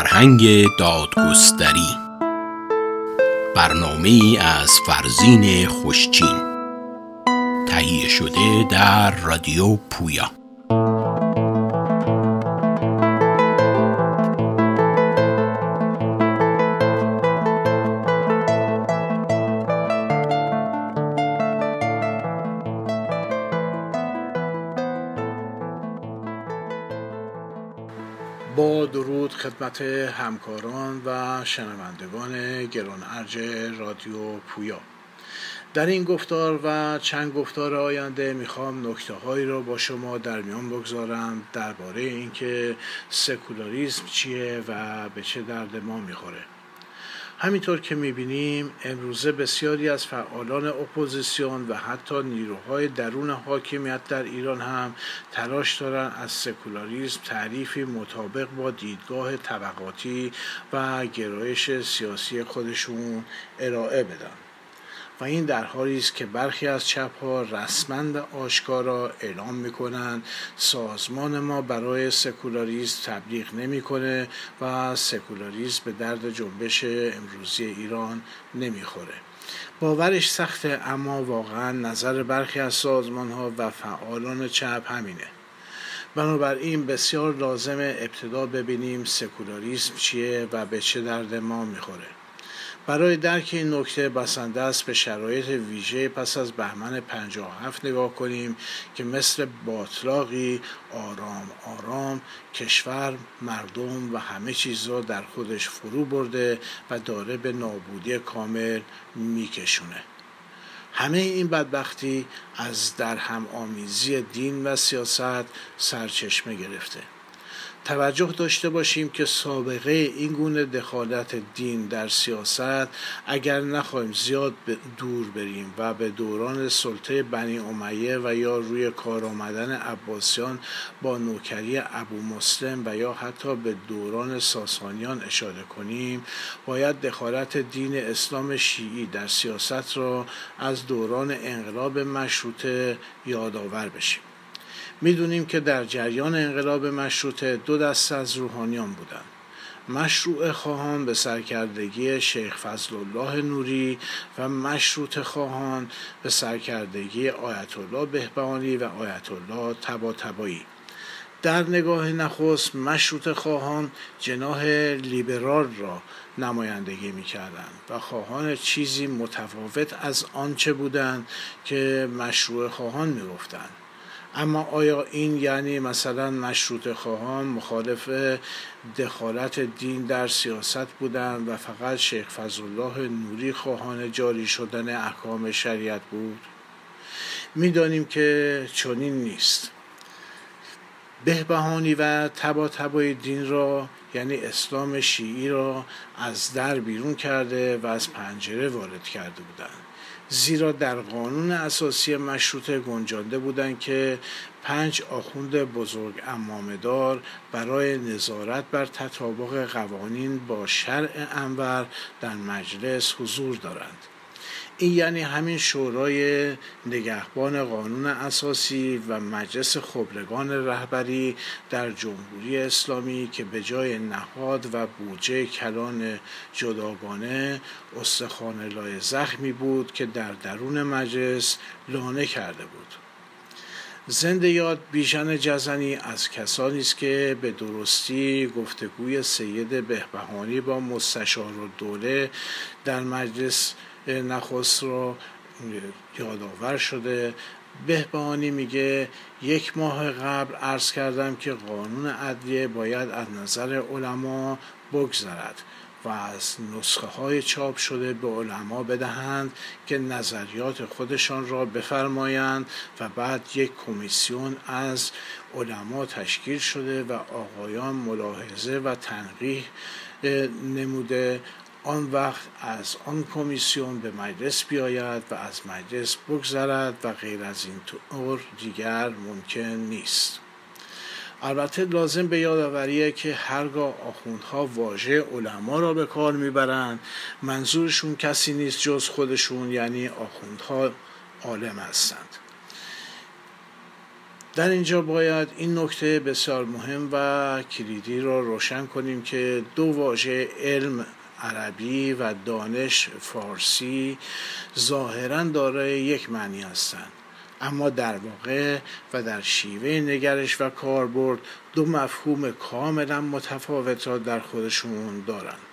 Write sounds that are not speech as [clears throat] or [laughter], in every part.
فرهنگ دادگستری. برنامه از فرزین خوشچین. تهیه شده در رادیو پویا. خدمت همکاران و شنوندگان گران ارج رادیو پویا. در این گفتار و چند گفتار آینده می‌خوام نکته هایی را با شما در میان بگذارم درباره اینکه سکولاریسم چیه و به چه درد ما می‌خوره. همینطور که می‌بینیم امروزه بسیاری از فعالان اپوزیسیون و حتی نیروهای درون حاکمیت در ایران هم تلاش دارن از سکولاریسم تعریفی مطابق با دیدگاه طبقاتی و گرایش سیاسی خودشون ارائه بدن. و این در حالی است که برخی از چپ ها رسما آشکارا اعلام می‌کنند. سازمان ما برای سکولاریسم تبلیغ نمی‌کنه و سکولاریسم به درد جنبش امروزی ایران نمی‌خوره. باورش سخته اما واقعا نظر برخی از سازمان ها و فعالان چپ همینه. بنابراین بسیار لازم ابتدا ببینیم سکولاریسم چیه و به چه درد ما می‌خوره. برای درک این نکته بسنده است به شرایط ویژه پس از بهمن 57 نگاه کنیم که مثل باطلاقی آرام آرام کشور مردم و همه چیز را در خودش فرو برده و داره به نابودی کامل میکشونه. همه این بدبختی از در هم آمیزی دین و سیاست سرچشمه گرفته. توجه داشته باشیم که سابقه این گونه دخالت دین در سیاست اگر نخواهیم زیاد دور بریم و به دوران سلطه بنی امیه و یا روی کار آمدن عباسیان با نوکری ابو مسلم و یا حتی به دوران ساسانیان اشاره کنیم باید دخالت دین اسلام شیعی در سیاست را از دوران انقلاب مشروطه یادآور بشیم. می‌دونیم که در جریان انقلاب مشروطه دو دست از روحانیان بودند. مشروع خواهان به سرکردگی شیخ فضل الله نوری و مشروط خواهان به سرکردگی آیت الله بهبانی و آیت الله تباتبایی در نگاه نخست مشروط خواهان جناه لیبرال را نمایندگی می‌کردند و خواهان چیزی متفاوت از آنچه بودند که مشروع خواهان می‌گفتند اما آیا این یعنی مثلا مشروط خواهان مخالف دخالت دین در سیاست بودند و فقط شیخ فضل الله نوری خواهان جاری شدن احکام شریعت بود؟ می‌دانیم که چنین نیست. بهبهانی و تبا تبای دین را یعنی اسلام شیعی را از در بیرون کرده و از پنجره وارد کرده بودند. زیرا در قانون اساسی مشروطه گنجانده بودند که پنج آخوند بزرگ امامدار برای نظارت بر تطابق قوانین با شرع انور در مجلس حضور دارند. این یعنی همین شورای نگهبان قانون اساسی و مجلس خبرگان رهبری در جمهوری اسلامی که به جای نهاد و بودجه کلان جداگانه استخوان لای زخمی بود که در درون مجلس لانه کرده بود. زنده یاد بیژن جزنی از کسانی است که به درستی گفتگوی سید بهبهانی با مستشار و دوله در مجلس نخست رو یادآور شده. بهبهانی میگه یک ماه قبل عرض کردم که قانون عدلیه باید از نظر علما بگذرد و از نسخه های چاپ شده به علما بدهند که نظریات خودشان را بفرمایند و بعد یک کمیسیون از علما تشکیل شده و آقایان ملاحظه و تنقیح نموده آن وقت از آن کمیسیون به مجلس بیاید و از مجلس بگذرد و غیر از این طور دیگر ممکن نیست. البته لازم به یادآوریه که هرگاه آخوندها واژه علما را به کار می‌برند منظورشون کسی نیست جز خودشون یعنی آخوندها عالم هستند. در اینجا باید این نکته بسیار مهم و کلیدی را روشن کنیم که دو واژه علم عربی و دانش فارسی ظاهرا دارای یک معنی هستند. اما در واقع و در شیوه نگرش و کاربرد دو مفهوم کاملا متفاوت را در خودشون دارند.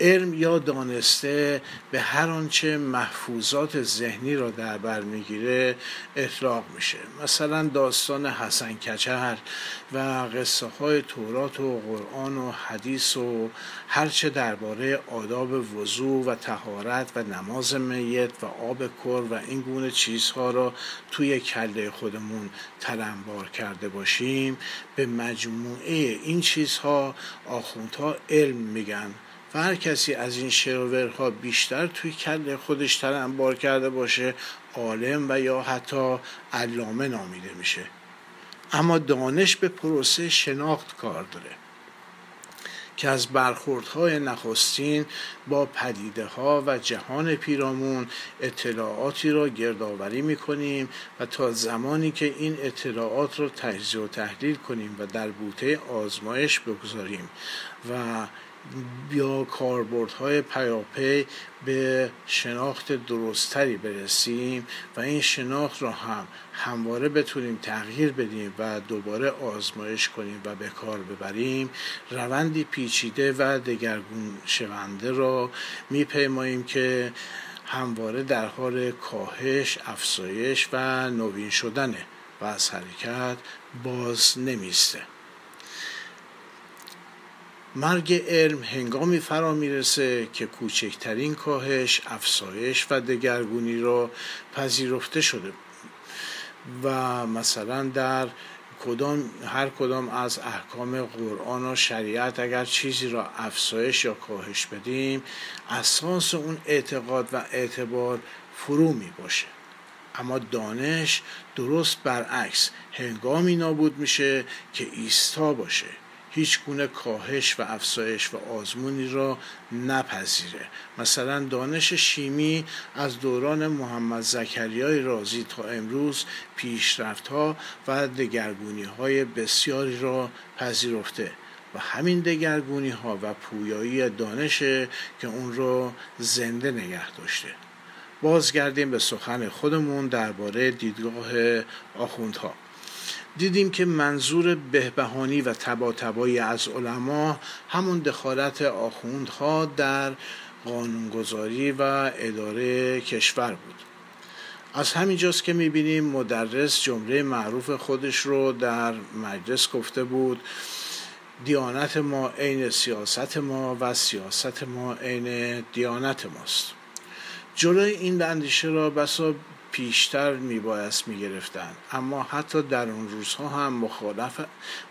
علم یا دانسته به هر آنچه محفوظات ذهنی را در بر می‌گیره اطلاق میشه. مثلا داستان حسن کچر و قصه های تورات و قرآن و حدیث و هرچه درباره آداب وضوع و تهارت و نماز میت و آب کر و این گونه چیزها را توی کله خودمون تلمبار کرده باشیم. به مجموعه این چیزها آخوندها علم میگن. و هر کسی از این شعر بیشتر توی کل خودش تر انبار کرده باشه عالم و یا حتی علامه نامیده میشه. اما دانش به پروسه شناخت کار داره که از برخوردهای نخستین با پدیده ها و جهان پیرامون اطلاعاتی را گردآوری می‌کنیم و تا زمانی که این اطلاعات را تجزیه و تحلیل کنیم و در بوته آزمایش بگذاریم. و یا کاربردهای پیاپی به شناخت درستتری برسیم و این شناخت را هم همواره بتونیم تغییر بدیم و دوباره آزمایش کنیم و به کار ببریم. روندی پیچیده و دگرگون شونده را میپیماییم که همواره در حال کاهش، افزایش و نوین شدنه و از حرکت باز نمیسته. مرگ علم هنگامی فرا می‌رسه که کوچکترین کاهش افسایش و دگرگونی را پذیرفته شده. و مثلا در کدام هر کدام از احکام قرآن و شریعت اگر چیزی را افزایش یا کاهش بدیم اساس اون اعتقاد و اعتبار فرو می باشه اما دانش درست برعکس هنگامی نابود میشه که ایستا باشه. هیچ گونه کاهش و افزایش و آزمونی را نپذیره. مثلا دانش شیمی از دوران محمد زکریای رازی تا امروز پیشرفت ها و دگرگونی های بسیاری را پذیرفته و همین دگرگونی ها و پویایی دانشه که اون را زنده نگه داشته. بازگردیم به سخن خودمون درباره دیدگاه آخوندها. دیدیم که منظور بهبهانی و تباتبایی از علما همون دخالت آخوندها در قانونگذاری و اداره کشور بود. از همینجاست که می‌بینیم مدرس جمله معروف خودش رو در مجلس گفته بود دیانت ما عین سیاست ما و سیاست ما عین دیانت ماست. جلوی این اندیشه را بسا پیشتر میبایست می‌گرفتند اما حتی در اون روزها هم مخالف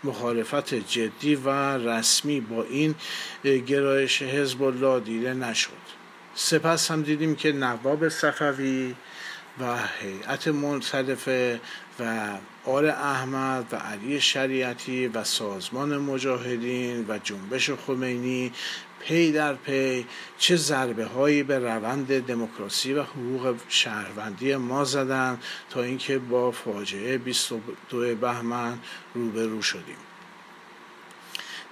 مخالفت جدی و رسمی با این گرایش حزب الله دیده نشد. سپس هم دیدیم که نواب صفوی و هیئت منصرفه و آل احمد و علی شریعتی و سازمان مجاهدین و جنبش خمینی پی در پی چه ضربه هایی به روند دموکراسی و حقوق شهروندی ما زدن تا اینکه با فاجعه 22 بهمن روبرو شدیم.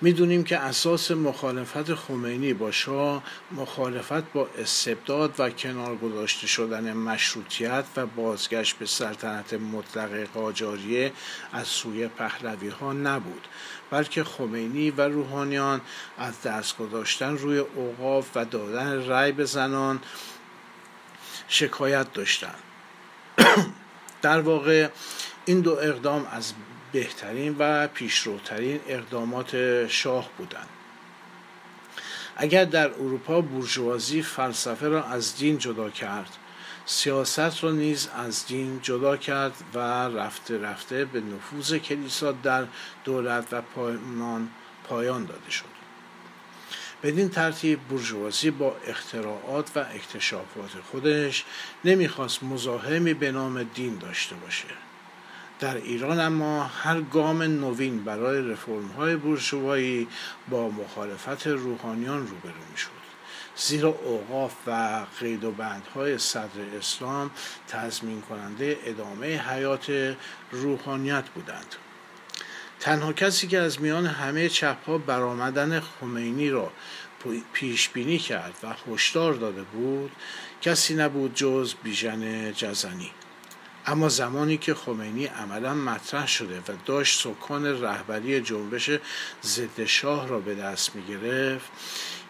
می‌دونیم که اساس مخالفت خمینی با شاه مخالفت با استبداد و کنار گذاشته شدن مشروطیت و بازگشت به سلطنت مطلق قاجاریه از سوی پهلوی ها نبود. بلکه خمینی و روحانیان از دست گذاشتن روی اوقاف و دادن رأی به زنان شکایت داشتند. [clears throat] در واقع این دو اقدام از بهترین و پیشروترین اقدامات شاه بودند. اگر در اروپا بورژوازی فلسفه را از دین جدا کرد سیاست را نیز از دین جدا کرد و رفته رفته به نفوذ کلیسا در دولت و پایمان پایان داده شد. بدین ترتیب بورژوازی با اختراعات و اکتشافات خودش نمی‌خواست مزاحمی به نام دین داشته باشه. در ایران اما هر گام نوین برای رفرم های بورژوایی با مخالفت روحانیان روبرو می شد زیرا اوقاف و قید و بندهای صدر اسلام تضمین کننده ادامه حیات روحانیت بودند. تنها کسی که از میان همه چپها برآمدن خمینی را پیش بینی کرد و هشدار داده بود کسی نبود جز بیژن جزنی. اما زمانی که خمینی عملا مطرح شده و داشت سکان رهبری جنبش ضد شاه را به دست می گرفت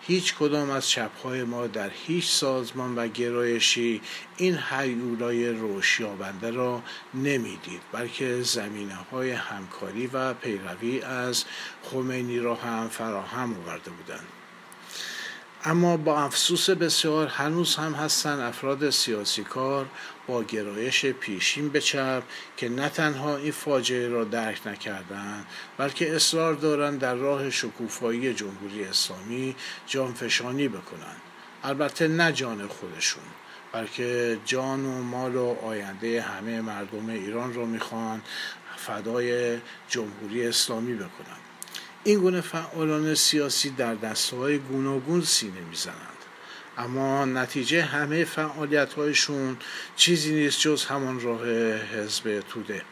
هیچ کدام از چپهای ما در هیچ سازمان و گرایشی این حیولای روشیابنده را نمی‌دید بلکه زمینه های همکاری و پیروی از خمینی را هم فراهم آورده بودند. اما با افسوس بسیار هنوز هم هستند افراد سیاسی کار با گرایش پیشین به چپ که نه تنها این فاجعه را درک نکردند بلکه اصرار دارند در راه شکوفایی جمهوری اسلامی جانفشانی بکنند. البته نه جان خودشون بلکه جان و مال و آینده همه مردم ایران را می‌خوان فدای جمهوری اسلامی بکنند. این گونه فعالان سیاسی در دسته های گوناگون سینه می‌زنند. اما نتیجه همه فعالیت هایشون چیزی نیست جز همان راه حزب توده.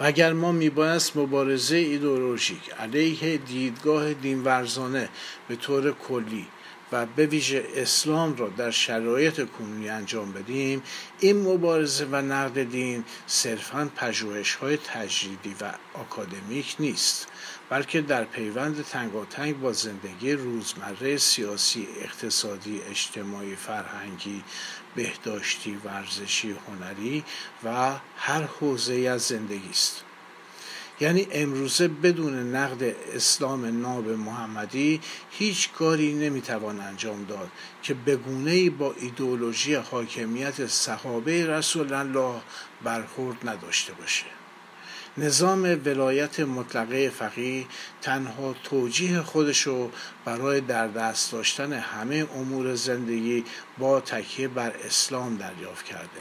و اگر ما میبایست مبارزه ایدئولوژیک علیه دیدگاه دینورزانه به طور کلی و به ویژه اسلام را در شرایط کنونی انجام بدیم این مبارزه و نقد دین صرفا پژوهش های تجریدی و آکادمیک نیست. بلکه در پیوند تنگاتنگ با زندگی روزمره سیاسی اقتصادی اجتماعی فرهنگی بهداشتی ورزشی هنری و هر حوزه از زندگی است. یعنی امروزه بدون نقد اسلام ناب محمدی هیچ کاری نمی‌توان انجام داد که بگونه با ایدئولوژی حاکمیت صحابه رسول الله برخورد نداشته باشه. نظام ولایت مطلقه فقیه تنها توجیه خودشو برای در دست داشتن همه امور زندگی با تکیه بر اسلام دریافت کرده.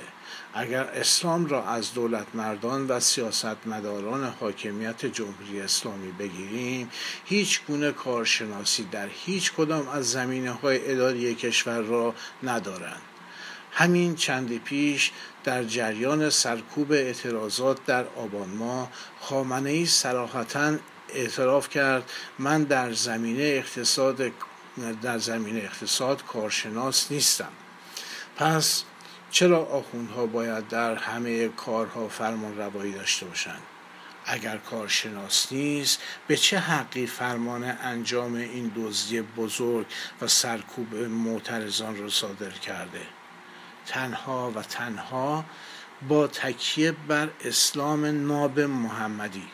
اگر اسلام را از دولت مردان و سیاستمداران حاکمیت جمهوری اسلامی بگیریم هیچ گونه کارشناسی در هیچ کدام از زمینه های اداری کشور را ندارند. همین چند پیش در جریان سرکوب اعتراضات در آبان ماه خامنه ای صراحتا اعتراف کرد من در زمینه اقتصاد در زمینه اقتصاد کارشناس نیستم. پس چرا آخوندها باید در همه کارها فرمان روایی داشته باشند؟ اگر کارشناس نیست به چه حقی فرمان انجام این دزدی بزرگ و سرکوب معترضان را صادر کرده؟ تنها و تنها با تکیه بر اسلام ناب محمدی.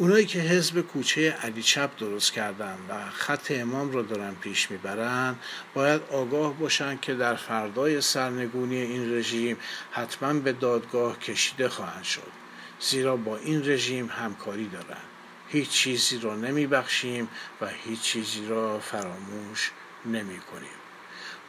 اونایی که حزب کوچه علی چپ درست کردن و خط امام رو دارن پیش می‌برن باید آگاه باشن که در فردای سرنگونی این رژیم حتما به دادگاه کشیده خواهند شد. زیرا با این رژیم همکاری دارن. هیچ چیزی را نمیبخشیم و هیچ چیزی را فراموش نمی کنیم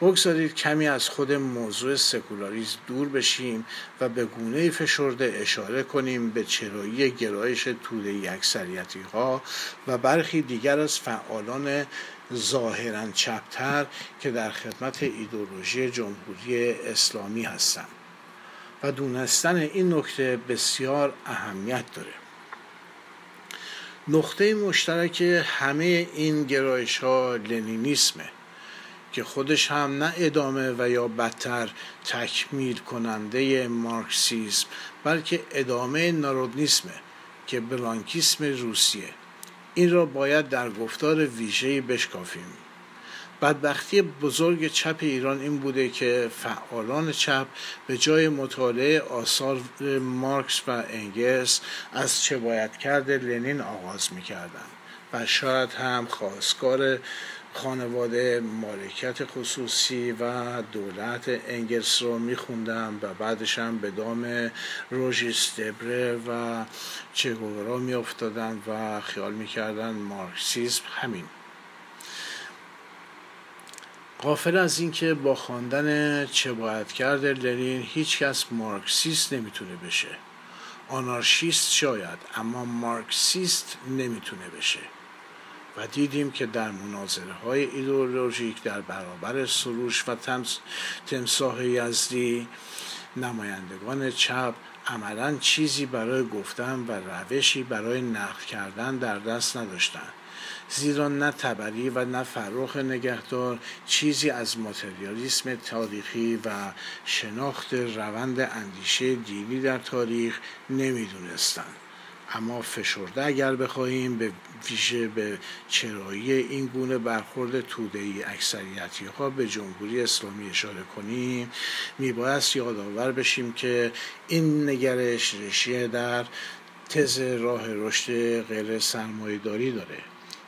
بگذارید کمی از خود موضوع سکولاریزم دور بشیم و به گونه فشرده اشاره کنیم به چرایی گرایش توده یکسریتی ها و برخی دیگر از فعالان ظاهرا چپتر که در خدمت ایدولوژی جمهوری اسلامی هستند. و دونستن این نکته بسیار اهمیت داره. نقطه مشترک همه این گرایش ها لنینیسمه. که خودش هم نه ادامه و یا بدتر تکمیل کننده مارکسیسم بلکه ادامه نارودنیسمه که بلانکیسم روسیه. این را باید در گفتار ویژه‌ای بشکافیم. بدبختی بزرگ چپ ایران این بوده که فعالان چپ به جای مطالعه آثار مارکس و انگلس از چه باید کرده لنین آغاز می‌کردن و شاید هم خواستگار خانواده مالکیت خصوصی و دولت انگلس رو میخوندم و بعدش هم به دام روژیس دبره و چگورا میافتادن و خیال می‌کردن مارکسیسم همین. قافل از اینکه با خواندن چه باید کرده لنین هیچ کس مارکسیست نمی‌تونه بشه. آنارشیست شاید اما مارکسیست نمی‌تونه بشه. و دیدیم که در مناظره های ایدئولوژیک در برابر سروش و تمساح یزدی نمایندگان چپ عملا چیزی برای گفتن و روشی برای نقد کردن در دست نداشتند. زیرا نه تبری و نه فرخ نگهدار چیزی از ماتریالیسم تاریخی و شناخت روند اندیشه دینی در تاریخ نمی‌دونستند. اما فشرده اگر بخواهیم به ویژه به چرایی این گونه برخورد تودهی اکثریتی ها به جمهوری اسلامی اشاره کنیم میبایست یادآور بشیم که این نگرش رشیه در تز راه رشد غیر سرمایهداری داره.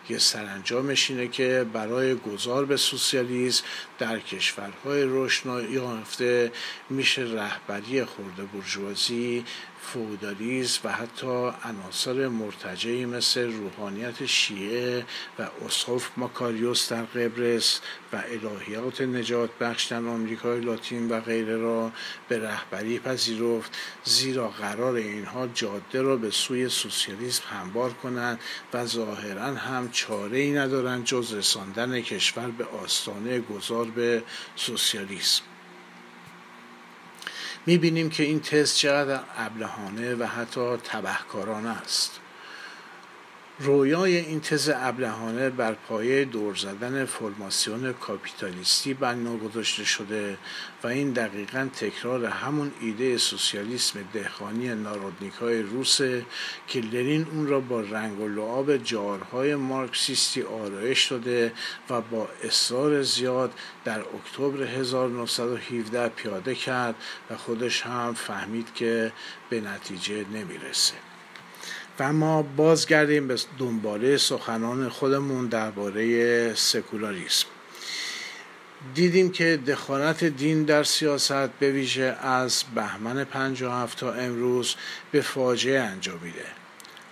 یه سرانجامش اینه که برای گذار به سوسیالیسم در کشورهای رشد یافته میشه رهبری خورده برجوازی فودالیز و حتی عناصر مرتجعی مثل روحانیت شیعه و اصحاف ماکاریوس در قبرس و الهیات نجات بخش در آمریکای لاتین و غیره را به رهبری پذیرفت زیرا قرار اینها جاده را به سوی سوسیالیسم همبار کنند و ظاهرا هم چاره ای ندارند جز رساندن کشور به آستانه گذار به سوسیالیسم. می‌بینیم که این تست چقدر ابلهانه و حتی تبهکارانه است. رویای این تز ابلهانه بر پایه دور زدن فرماسیون کاپیتالیستی بنا گذاشته شده و این دقیقا تکرار همون ایده سوسیالیسم دهخانی نارودنیکای روسه که لرین اون را با رنگ و لعاب جارهای مارکسیستی آرایش داده و با اصرار زیاد در اکتبر 1917 پیاده کرد و خودش هم فهمید که به نتیجه نمی‌رسه. و ما بازگردیم به دنباله سخنان خودمون درباره سکولاریسم. دیدیم که دخالت دین در سیاست به ویژه از بهمن 57 تا امروز به فاجعه انجامیده.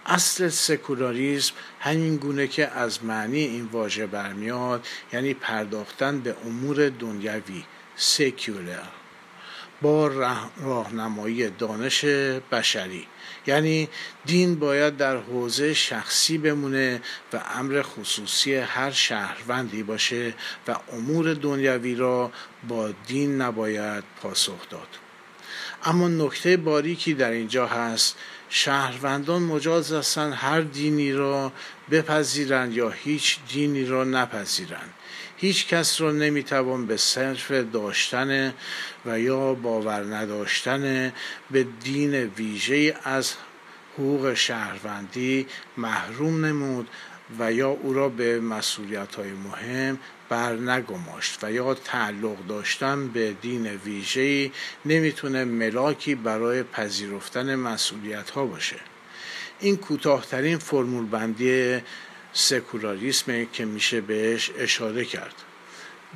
اصل سکولاریسم همین گونه که از معنی این واژه برمیاد یعنی پرداختن به امور دنیوی سکولر. با راهنمایی دانش بشری. یعنی دین باید در حوزه شخصی بمونه و امر خصوصی هر شهروندی باشه و امور دنیوی را با دین نباید پاسخ داد. اما نکته باریکی در اینجا هست. شهروندان مجاز هستند هر دینی را بپذیرند یا هیچ دینی را نپذیرند هیچ کس را نمی‌توان به صرف داشتن و یا باور نداشتن به دین ویژه از حقوق شهروندی محروم نمود و یا او را به مسئولیت های مهم بر نگماشت و یا تعلق داشتن به دین ویژه‌ای نمی‌تونه ملاکی برای پذیرفتن مسئولیت ها باشه. این کوتاهترین فرمول بندی سکولاریسم که میشه بهش اشاره کرد.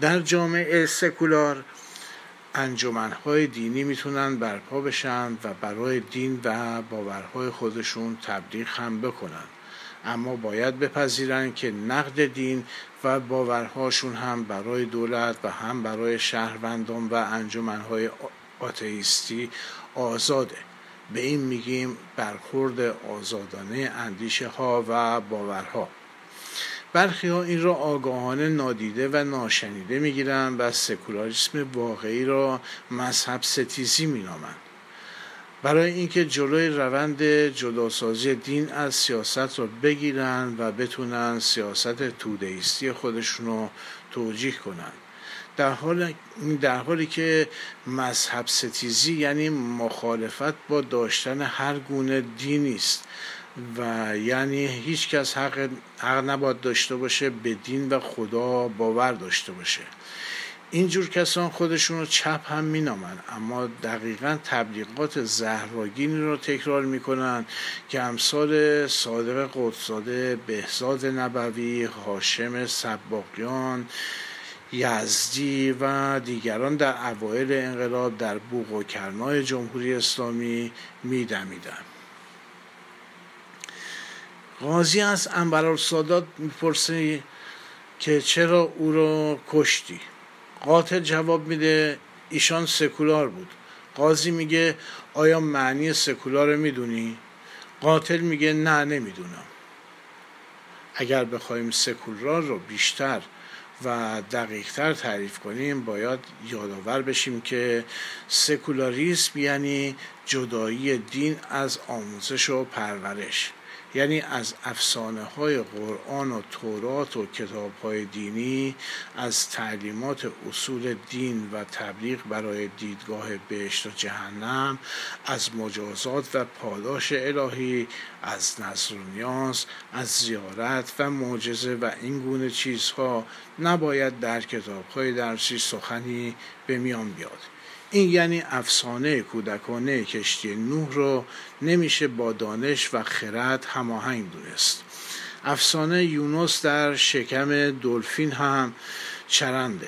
در جامعه سکولار انجمنهای دینی می‌تونن برپا بشن و برای دین و باورهای خودشون تبلیغ هم بکنن. اما باید بپذیرن که نقد دین و باورهاشون هم برای دولت و هم برای شهروندان و انجمنهای آتئیستی آزاده. به این میگیم برخورد آزادانه اندیشه ها و باورها. برخی ها این را آگاهانه نادیده و ناشنیده می‌گیرند و سکولاریسم واقعی را مذهب ستیزی مینامند. برای اینکه جلوی روند جداسازی دین از سیاست را بگیرند و بتونن سیاست تودهیستی خودشون رو توجیه کنند در, حال در حالی که مذهب ستیزی یعنی مخالفت با داشتن هر گونه دینی است. و یعنی هیچ کس حق, حق نباید داشته باشه به دین و خدا باور داشته باشه. اینجور کسان خودشون رو چپ هم مینامن اما دقیقا تبلیغات زهراگینی رو تکرار می‌کنن که امثال صادق قدساده بهزاد نبوی هاشم سباقیان یزدی و دیگران در اوایل انقلاب در بوق و کرنای جمهوری اسلامی میدمیدن. قاضی از سادات می‌پرسه که چرا او رو کشتی؟ قاتل جواب میده ایشان سکولار بود. قاضی میگه آیا معنی سکولار رو می‌دونی؟ قاتل میگه نه نمی‌دونم. اگر بخوایم سکولار رو بیشتر و دقیقتر تعریف کنیم باید یادآور بشیم که سکولاریسم یعنی جدایی دین از آموزش و پرورش. یعنی از افسانه های قرآن و تورات و کتاب های دینی از تعلیمات اصول دین و تبلیغ برای دیدگاه بهشت و جهنم از مجازات و پاداش الهی از نظر و نیاز از زیارت و معجزه و این گونه چیزها نباید در کتاب های درسی سخنی به میان بیاد. این یعنی افسانه کودکانه کشتی نوح رو نمیشه با دانش و خرد هماهنگ دونست. افسانه یونس در شکم دلفین هم چرنده.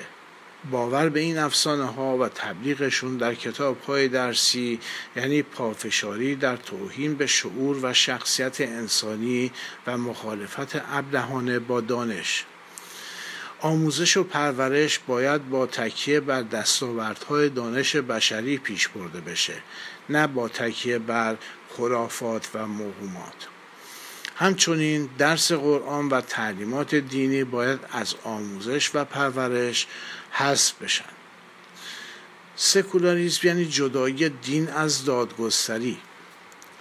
باور به این افسانه ها و تبلیغشون در کتاب های درسی یعنی پافشاری در توهین به شعور و شخصیت انسانی و مخالفت ابلهانه با دانش. آموزش و پرورش باید با تکیه بر دستاوردهای دانش بشری پیش برده بشه نه با تکیه بر خرافات و موهومات. همچنین درس قرآن و تعلیمات دینی باید از آموزش و پرورش حذف بشن. سکولاریسم یعنی جدایی دین از دادگستری.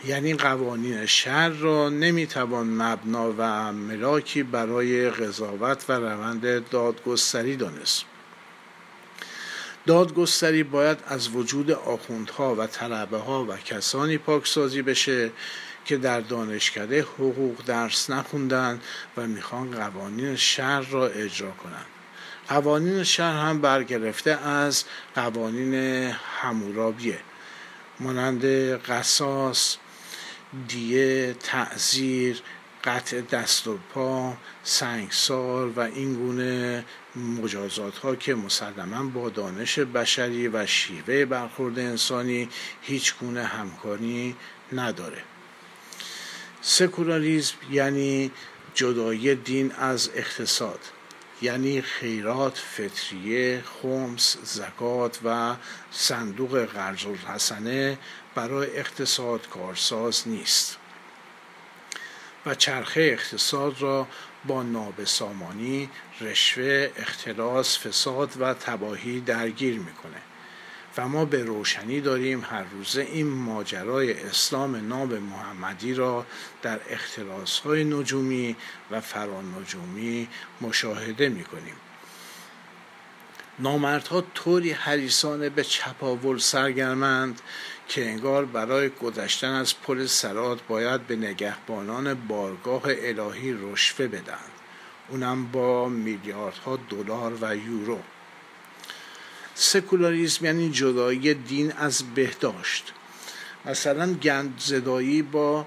یعنی قوانین شهر را نمی‌توان مبنا و ملاکی برای قضاوت و روند دادگستری دانست. دادگستری باید از وجود آخوندها و طلبه ها و کسانی پاکسازی بشه که در دانشکده حقوق درس نخوندن و می‌خوان قوانین شهر را اجرا کنند. قوانین شهر هم برگرفته از قوانین همورابیه مانند قصاص دیه تعذیر قطع دست و پا سنگسار و این گونه مجازات ها که مسلما با دانش بشری و شیوه برخورد انسانی هیچ گونه همکاری نداره. سکولاریزم یعنی جدایی دین از اقتصاد یعنی خیرات فطریه خمس زکات و صندوق قرض الحسنه برای اقتصاد کارساز نیست و چرخه اقتصاد را با نابسامانی، رشوه، اختلاس، فساد و تباهی درگیر می‌کنه و ما به روشنی داریم هر روزه این ماجرای اسلام ناب محمدی را در اختلاس های نجومی و فران نجومی مشاهده می‌کنیم. نامردها طوری حریسانه به چپاول سرگرمند که انگار برای گذشتن از پل سرات باید به نگهبانان بارگاه الهی رشوه بدن اونم با میلیاردها دلار و یورو. سکولاریسم یعنی جدایی دین از بهداشت. مثلا گندزدایی با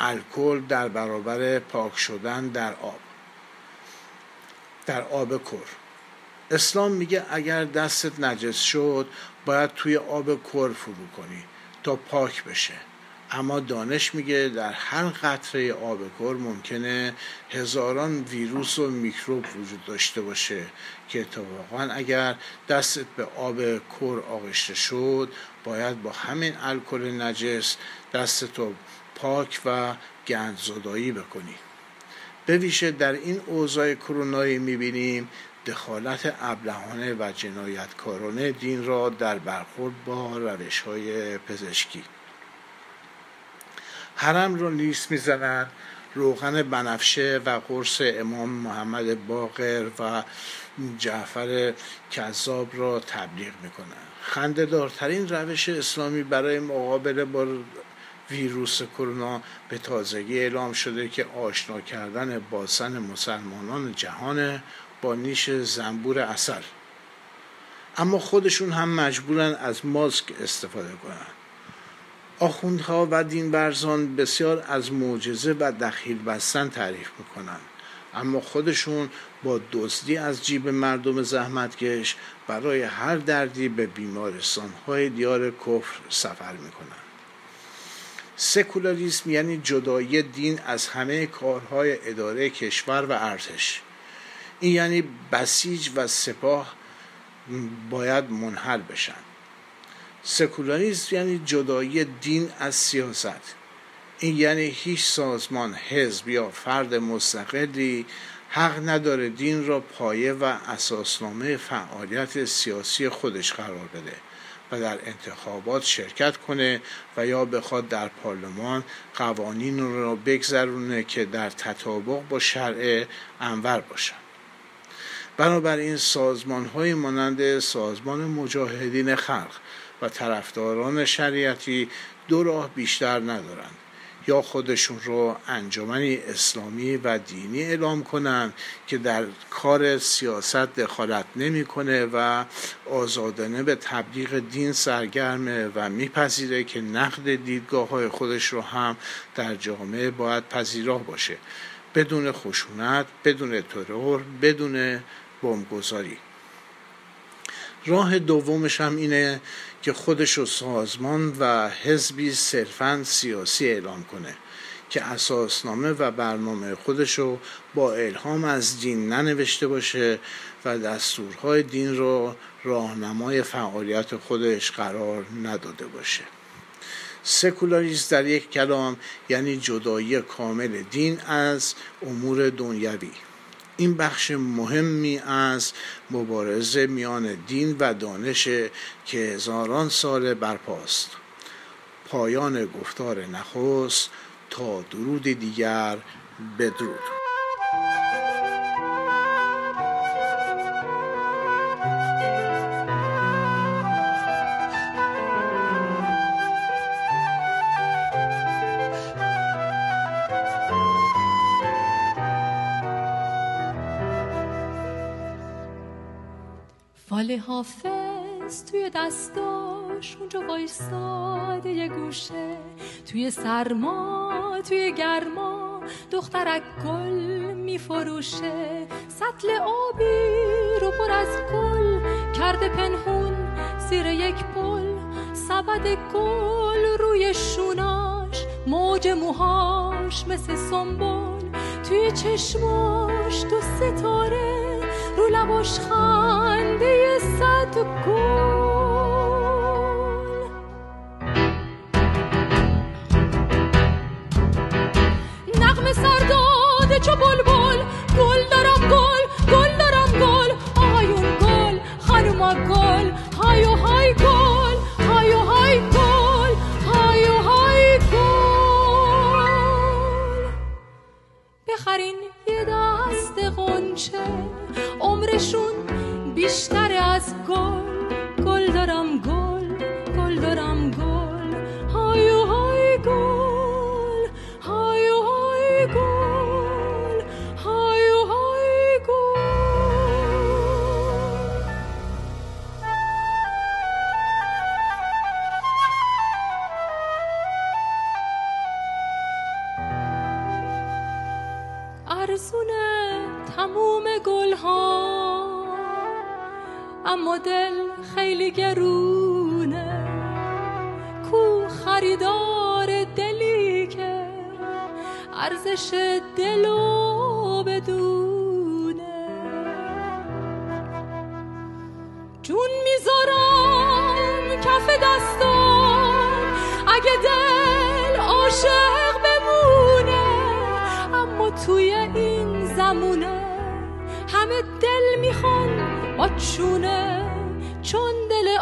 الکل در برابر پاک شدن در آب. در آب کر. اسلام میگه اگر دستت نجس شد باید توی آب کر فرو کنی تا پاک بشه. اما دانش میگه در هر قطره آب کر ممکنه هزاران ویروس و میکروب وجود داشته باشه که اتفاقا اگر دستت به آب کر آغشته شد باید با همین الکل نجس دستتو پاک و گندزدایی بکنی. به ویژه در این اوضاع کرونایی می‌بینیم دخالت ابلهانه و جنایتکارانه دین را در برخورد با روش های پزشکی. حرم را لیست می‌زنند روغن بنفشه و قرص امام محمد باقر و جعفر کذاب را تبلیغ می‌کنند خندهدارترین روش اسلامی برای مقابله با ویروس کرونا به تازگی اعلام شده که آشنا کردن باسن مسلمانان جهان با نیش زنبور اصل اما خودشون هم مجبورن از ماسک استفاده کنند آخوندها و دینورزان بسیار از معجزه و دخیل بستن تعریف می‌کنن. اما خودشون با دزدی از جیب مردم زحمتکش برای هر دردی به بیمارستان های دیار کفر سفر می‌کنن. سکولاریسم یعنی جدایی دین از همه کارهای اداره کشور و ارتش. این یعنی بسیج و سپاه باید منحل بشن. سکولاریسم یعنی جدایی دین از سیاست. این یعنی هیچ سازمان حزب یا فرد مستقلی حق نداره دین را پایه و اساسنامه فعالیت سیاسی خودش قرار بده و در انتخابات شرکت کنه و یا بخواد در پارلمان قوانین را بگذرونه که در تطابق با شرع انور باشن. بنابراین سازمان های مانند سازمان مجاهدین خلق و طرفداران شریعتی دو راه بیشتر ندارند. یا خودشون رو انجمنی اسلامی و دینی اعلام کنن که در کار سیاست دخالت نمی‌کنه و آزادانه به تبلیغ دین سرگرمه و میپذیره که نقد دیدگاه های خودش رو هم در جامعه باید پذیراه باشه. بدون خشونت بدون ترور بدون بمبگذاری. راه دومش هم اینه که خودش رو سازمان و حزبی صرفا سیاسی اعلام کنه که اساسنامه و برنامه خودش رو با الهام از دین ننوشته باشه و دستورهای دین رو راهنمای فعالیت خودش قرار نداده باشه. سکولاریسم در یک کلام یعنی جدایی کامل دین از امور دنیوی این بخش مهمی از مبارزه میان دین و دانش که هزاران سال برپاست. پایان گفتار نخست تا درود دیگر بدرود. حافظ توی دستاش اونجا وایستاده یه گوشه. توی سرما توی گرما دخترک گل میفروشه. سطل آبی رو پر از گل کرده پنهون زیر یک پل. سبد گل روی شوناش موج موهاش مثل سنبول توی چشماش تو ستاره رو لباش خنده صد گل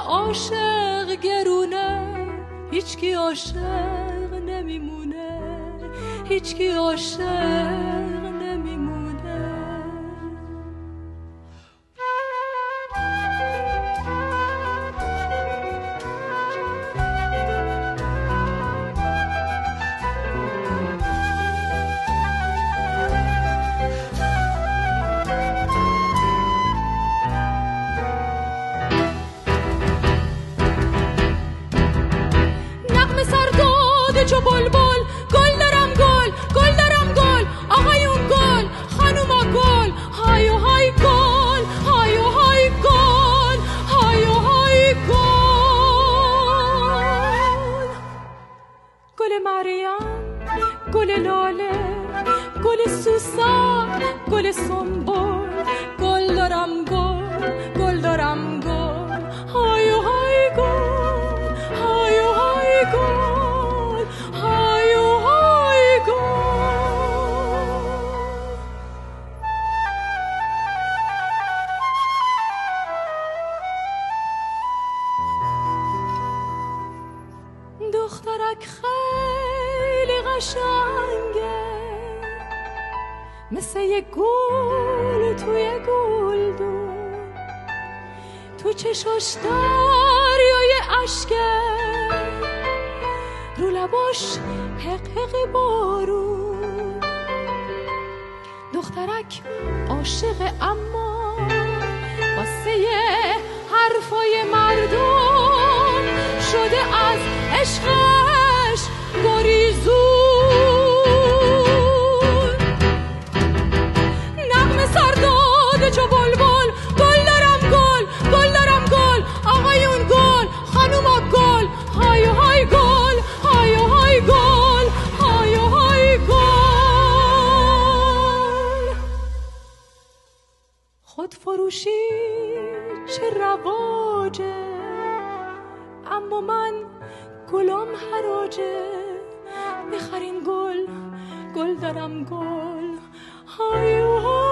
عاشق گرونه هیچکی عاشق نمیمونه هیچکی عاشق شی چه رواجه اما من گلم حراجه. بخرین گل گل دارم گل. هایوها